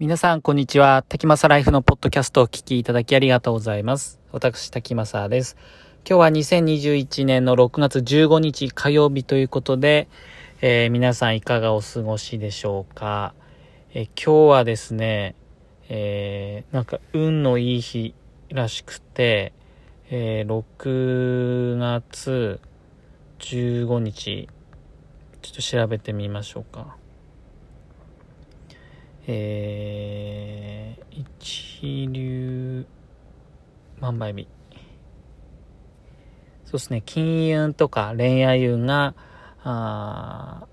皆さん、こんにちは。滝正ライフのポッドキャストをお聞きいただきありがとうございます。私、滝正です。今日は2021年の6月15日火曜日ということで、えー、皆さんいかがお過ごしでしょうか？えー、今日はですね、えー、なんか運のいい日らしくて、え6月15日、ちょっと調べてみましょうか。えー、一流万倍日。そうですね、金運とか恋愛運が、あ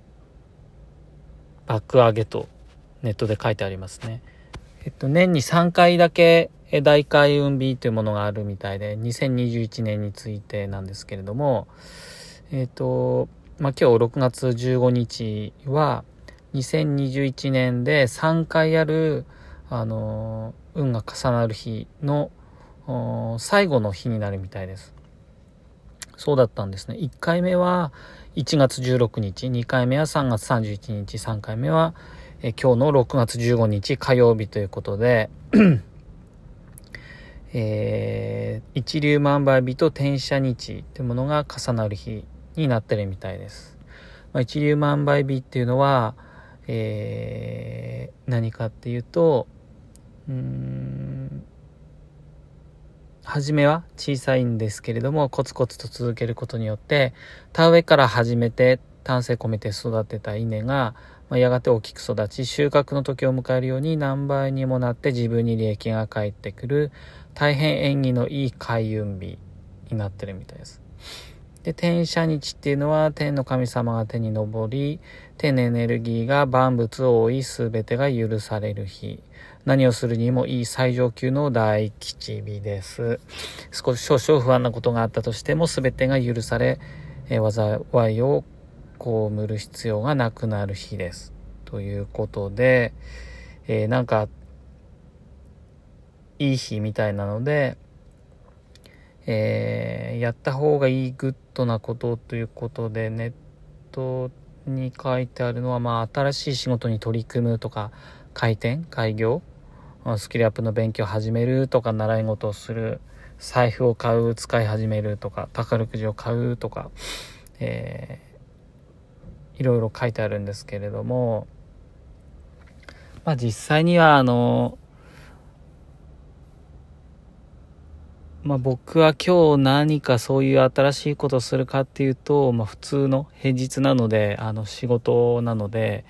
爆上げとネットで書いてありますね。えっと、年に3回だけ大開運日というものがあるみたいで、2021年についてなんですけれども、えっと、まあ、今日6月15日は、2021年で3回ある、あの、運が重なる日の最後の日になるみたいです。そうだったんですね。1回目は1月16日、2回目は3月31日、3回目はえ今日の6月15日火曜日ということで えー、一粒万倍日と転写日というものが重なる日になってるみたいです。まあ、一粒万倍日っていうのは、えー、何かっていうと、うーん、初めは小さいんですけれども、コツコツと続けることによって、田植えから始めて、丹精込めて育てた稲が、まあ、やがて大きく育ち、収穫の時を迎えるように何倍にもなって自分に利益が返ってくる、大変縁起のいい開運日になってるみたいです。で、天赦日っていうのは天の神様が手に昇り、天のエネルギーが万物を覆い全てが許される日。何をするにもいい最上級の大吉日です。少し少々不安なことがあったとしても全てが許され、え災いを被る必要がなくなる日です。ということで、えー、なんか、いい日みたいなので、えー、やった方がいいグッドなことということで、ネットに書いてあるのは、まあ、新しい仕事に取り組むとか、開店、開業、スキルアップの勉強を始めるとか、習い事をする、財布を買う、使い始めるとか、宝くじを買うとか、えー、いろいろ書いてあるんですけれども、まあ実際には、あの、まあ、僕は今日何かそういう新しいことをするかっていうと、まあ、普通の平日なので、あの仕事なので、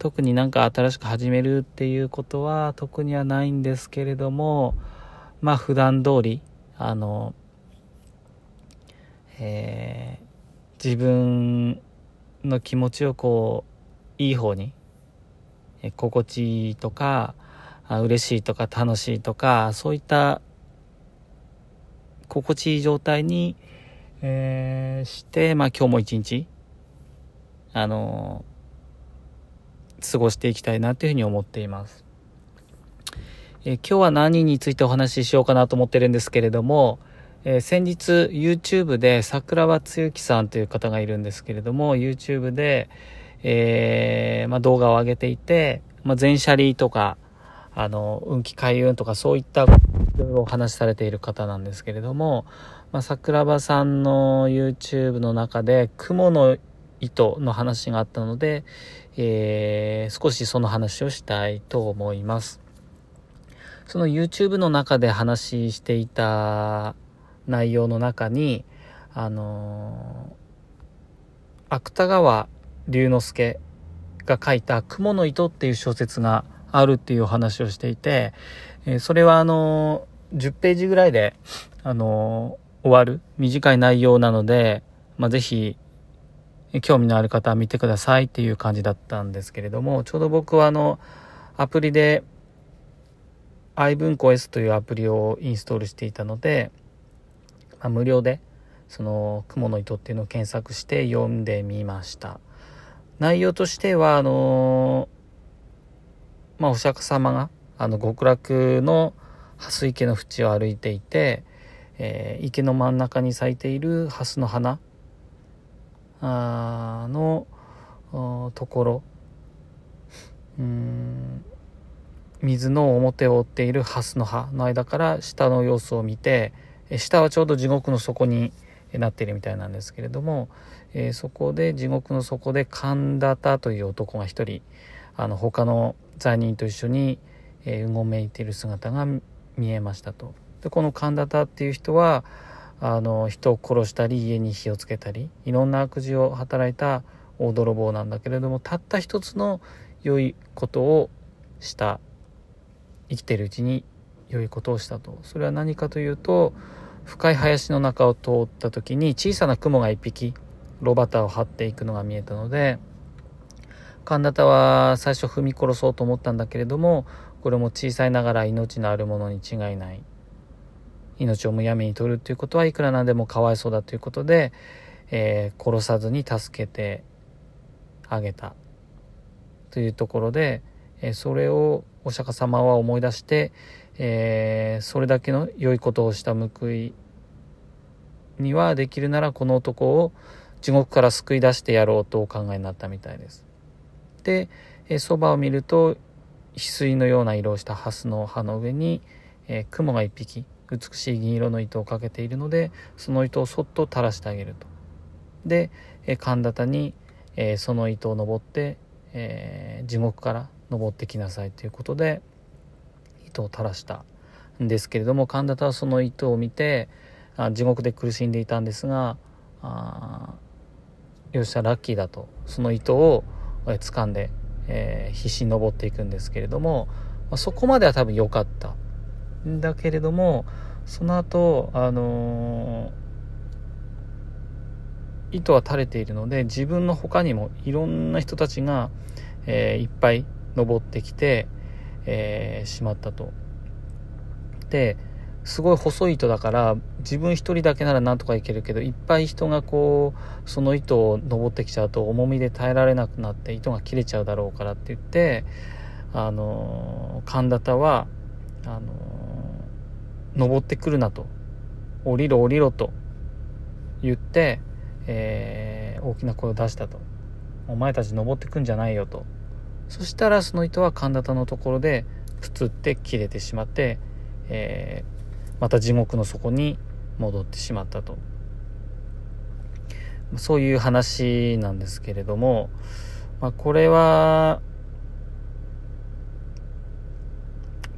特になんか新しく始めるっていうことは特にはないんですけれども、まあ普段通り、あの、えー、自分の気持ちをこう、いい方に、え心地いいとか、あ嬉しいとか楽しいとか、そういった心地いい状態に、えー、して、まあ今日も一日、あのー、過ごしていきたいなというふうに思っています。えー、今日は何についてお話ししようかなと思ってるんですけれども、えー、先日 YouTube で桜庭つゆきさんという方がいるんですけれども、YouTube で、えー、まあ、動画を上げていて、まあ、全車離とか、あの、運気開運とかそういったいろいろお話しされている方なんですけれども、まあ、桜庭さんの YouTube の中で雲の糸の話があったので、えー、少しその話をしたいと思います。その YouTube の中で話していた内容の中に、あのー、芥川龍之介が書いた雲の糸っていう小説があるっていうお話をしていて、えそれはあの10ページぐらいで、あの終わる短い内容なので、まあ、ぜひ、興味のある方は見てくださいっていう感じだったんですけれども、ちょうど僕はあの、アプリで、i 文庫 S というアプリをインストールしていたので、まあ、無料で、その、雲の糸っていうのを検索して読んでみました。内容としては、あのまあ、お釈迦様が、あの極楽の蓮池の淵を歩いていて、えー、池の真ん中に咲いている蓮の花あのところ。うん水の表を覆っている蓮の葉の間から下の様子を見て下はちょうど地獄の底になっているみたいなんですけれども、えー、そこで地獄の底で神田田という男が一人あの他の罪人と一緒に、えー、うごめいている姿が見えましたと。でこの神田田っていう人はあの人を殺したり家に火をつけたりいろんな悪事を働いた大泥棒なんだけれどもたった一つの良いことをした生きてるうちに良いことをしたとそれは何かというと深い林の中を通った時に小さな雲が一匹ロバタを張っていくのが見えたので神田田は最初踏み殺そうと思ったんだけれどもこれも小さいながら命のあるものに違いない命をむやみに取るということはいくらなんでもかわいそうだということで、えー、殺さずに助けてあげたというところで、えー、それをお釈迦様は思い出して、えー、それだけの良いことをした報いにはできるならこの男を地獄から救い出してやろうとお考えになったみたいです。でえそば、を見ると翡翠のような色をした蓮の葉の上に、えー、雲が一匹美しい銀色の糸をかけているのでその糸をそっと垂らしてあげると。で、えー、神田田に、えー、その糸を登って、えー、地獄から登ってきなさいということで糸を垂らしたんですけれども神田田はその糸を見てあ地獄で苦しんでいたんですがあよっしゃラッキーだとその糸を掴んで、えー、必死に登っていくんですけれども、まあ、そこまでは多分良かったんだけれどもその後あのー、糸は垂れているので自分の他にもいろんな人たちが、えー、いっぱい登ってきて、え、しまったと。ですごい細い糸だから自分一人だけならなんとかいけるけどいっぱい人がこうその糸を登ってきちゃうと重みで耐えられなくなって糸が切れちゃうだろうからって言ってあの神田田はあの登ってくるなと。降りろ降りろと言って、えー、大きな声を出したと。お前たち登ってくんじゃないよと。そしたらその糸は神田田のところでプツって切れてしまって、えー、また地獄の底に戻ってしまったと。そういう話なんですけれども、まあ、これは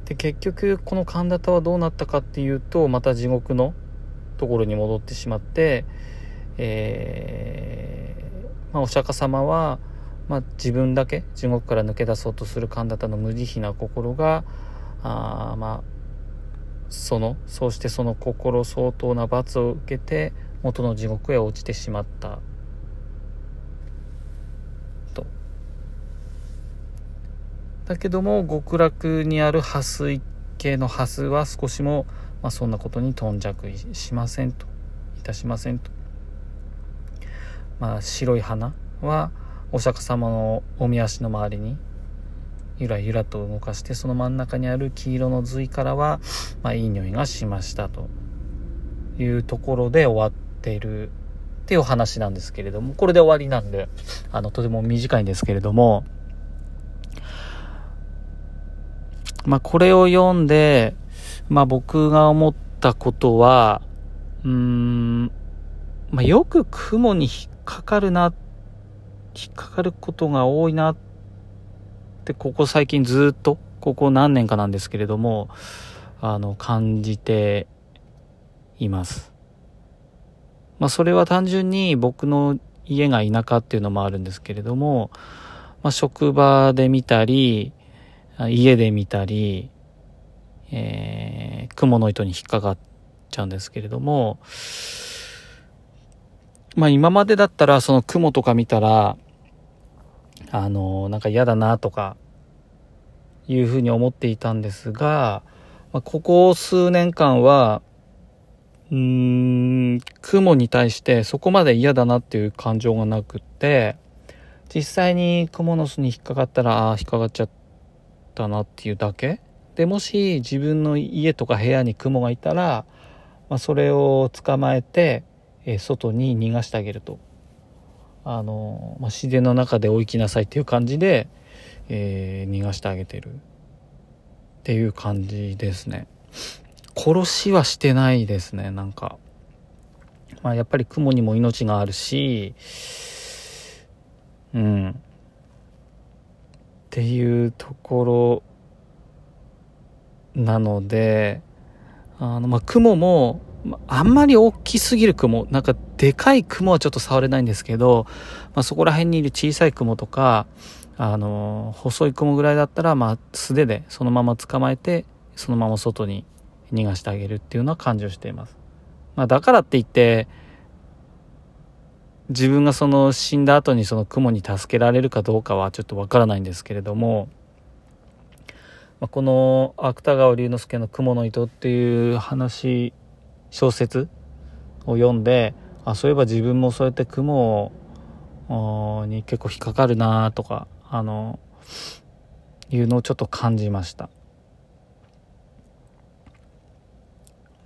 で結局この神田田はどうなったかっていうとまた地獄のところに戻ってしまって、えーまあ、お釈迦様はまあ、自分だけ地獄から抜け出そうとする神田田の無慈悲な心があまあそのそうしてその心相当な罰を受けて元の地獄へ落ちてしまったと。だけども極楽にある破水系のハスは少しも、まあ、そんなことに頓着しませんといたしませんと。まあ白い花はお釈迦様のおみ足の周りにゆらゆらと動かしてその真ん中にある黄色の髄からは、まあ、いい匂いがしましたというところで終わってるっていう話なんですけれどもこれで終わりなんであのとても短いんですけれどもまあこれを読んでまあ僕が思ったことはうーん、まあ、よく雲に引っかかるな引っかかることが多いなってここ最近ずっとここ何年かなんですけれどもあの感じています。まあそれは単純に僕の家が田舎っていうのもあるんですけれども、まあ、職場で見たり家で見たり、えー、雲の糸に引っかかっちゃうんですけれどもまあ今までだったらその雲とか見たらあの、なんか嫌だなとか、いうふうに思っていたんですが、まあ、ここ数年間は、うーん、雲に対してそこまで嫌だなっていう感情がなくって、実際に蜘蛛の巣に引っかかったら、ああ、引っかかっちゃったなっていうだけで、もし自分の家とか部屋に雲がいたら、まあ、それを捕まえて、え、外に逃がしてあげると。あの、まあ、自然の中で追いきなさいっていう感じで、えー、逃がしてあげてるっていう感じですね。殺しはしてないですねなんか。まあやっぱり雲にも命があるしうん。っていうところなのであのまあ雲もあんまり大きすぎる雲なんかでかい雲はちょっと触れないんですけど、まあ、そこら辺にいる小さい雲とかあの細い雲ぐらいだったら、まあ、素手でそのまま捕まえてそのまま外に逃がしてあげるっていうのは感じをしています。まあ、だからって言って自分がその死んだ後にその雲に助けられるかどうかはちょっとわからないんですけれども、まあ、この芥川龍之介の「雲の糸」っていう話小説を読んであそういえば自分もそうやって雲に結構引っかかるなとかあのいうのをちょっと感じました。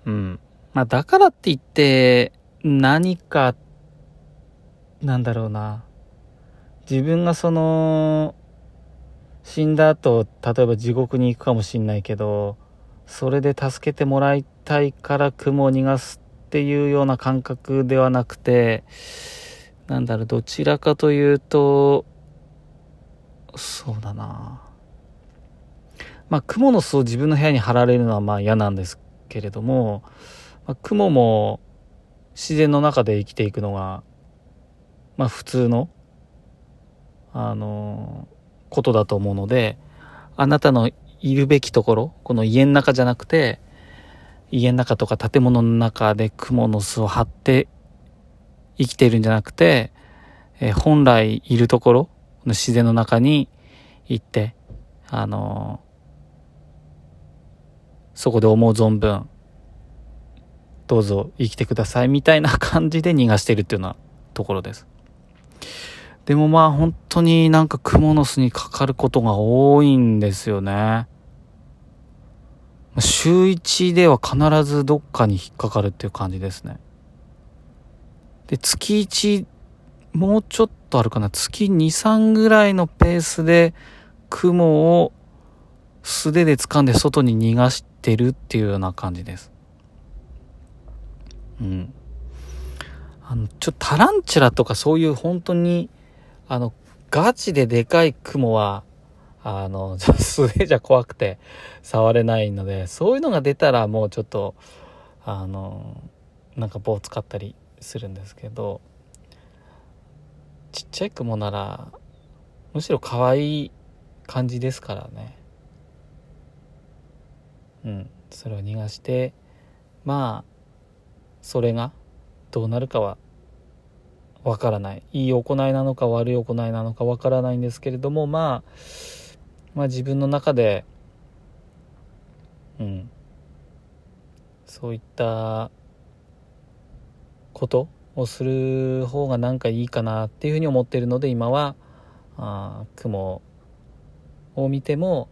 うん。まあだからって言って何かなんだろうな。自分がその死んだ後例えば地獄に行くかもしんないけどそれで助けてもらいたいから雲を逃がすっていうような感覚ではなくてなんだろうどちらかというとそうだな。まあ雲の巣を自分の部屋に貼られるのはまあ嫌なんですけれども、まあ、雲も自然の中で生きていくのがまあ普通の、あの、ことだと思うので、あなたのいるべきところ、この家の中じゃなくて、家の中とか建物の中で蜘蛛の巣を張って生きているんじゃなくて、えー、本来いるところの自然の中に行って、あのー、そこで思う存分、どうぞ生きてくださいみたいな感じで逃がしてるっていうようなところです。でもまあ本当になんかクモの巣にかかることが多いんですよね。週1では必ずどっかに引っかかるっていう感じですね。で、月1、もうちょっとあるかな。月2、3ぐらいのペースで雲を素手で掴んで外に逃がしてるっていうような感じです。うん。あの、ちょっとタランチュラとかそういう本当にあの、ガチででかい雲は、あの、素手じゃ怖くて触れないので、そういうのが出たらもうちょっと、あの、なんか棒使ったりするんですけど、ちっちゃい雲なら、むしろ可愛い感じですからね。うん、それを逃がして、まあ、それがどうなるかはわからない。いい行いなのか悪い行いなのかわからないんですけれども、まあ、まあ自分の中で、うん、そういったことをする方がなんかいいかなっていうふうに思っているので、今は、あ雲を見ても、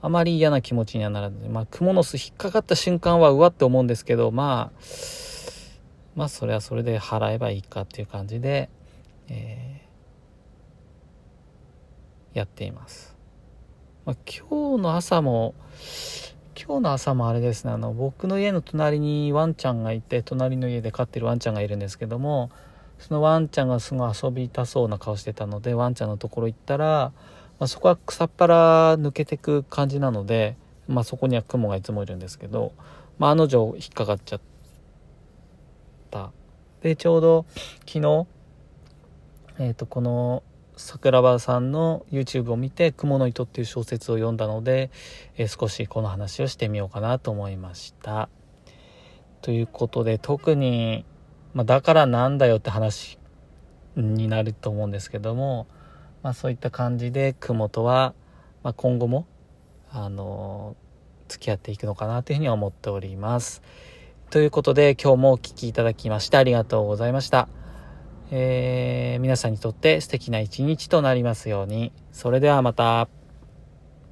あまり嫌な気持ちにはならず、まあ、雲の巣引っかかった瞬間はうわって思うんですけど、まあ、まあそれはそれで払えばいいかっていう感じで、えー、やっています。まあ、今日の朝も今日の朝もあれですねあの僕の家の隣にワンちゃんがいて隣の家で飼ってるワンちゃんがいるんですけどもそのワンちゃんがすごい遊びたそうな顔してたのでワンちゃんのところ行ったら、まあ、そこは草っぱら抜けてく感じなので、まあ、そこにはクモがいつもいるんですけど、まあ、あの女引っかかっちゃって。ったでちょうど昨日えっ、ー、とこの桜庭さんの YouTube を見て「雲の糸」っていう小説を読んだので、え、少しこの話をしてみようかなと思いましたということで特に、まあ、だからなんだよって話になると思うんですけども、まあ、そういった感じで雲とは、まあ、今後もあの付き合っていくのかなというふうに思っております。ということで今日もお聴きいただきましてありがとうございました。えー、皆さんにとって素敵な一日となりますように。それではまた。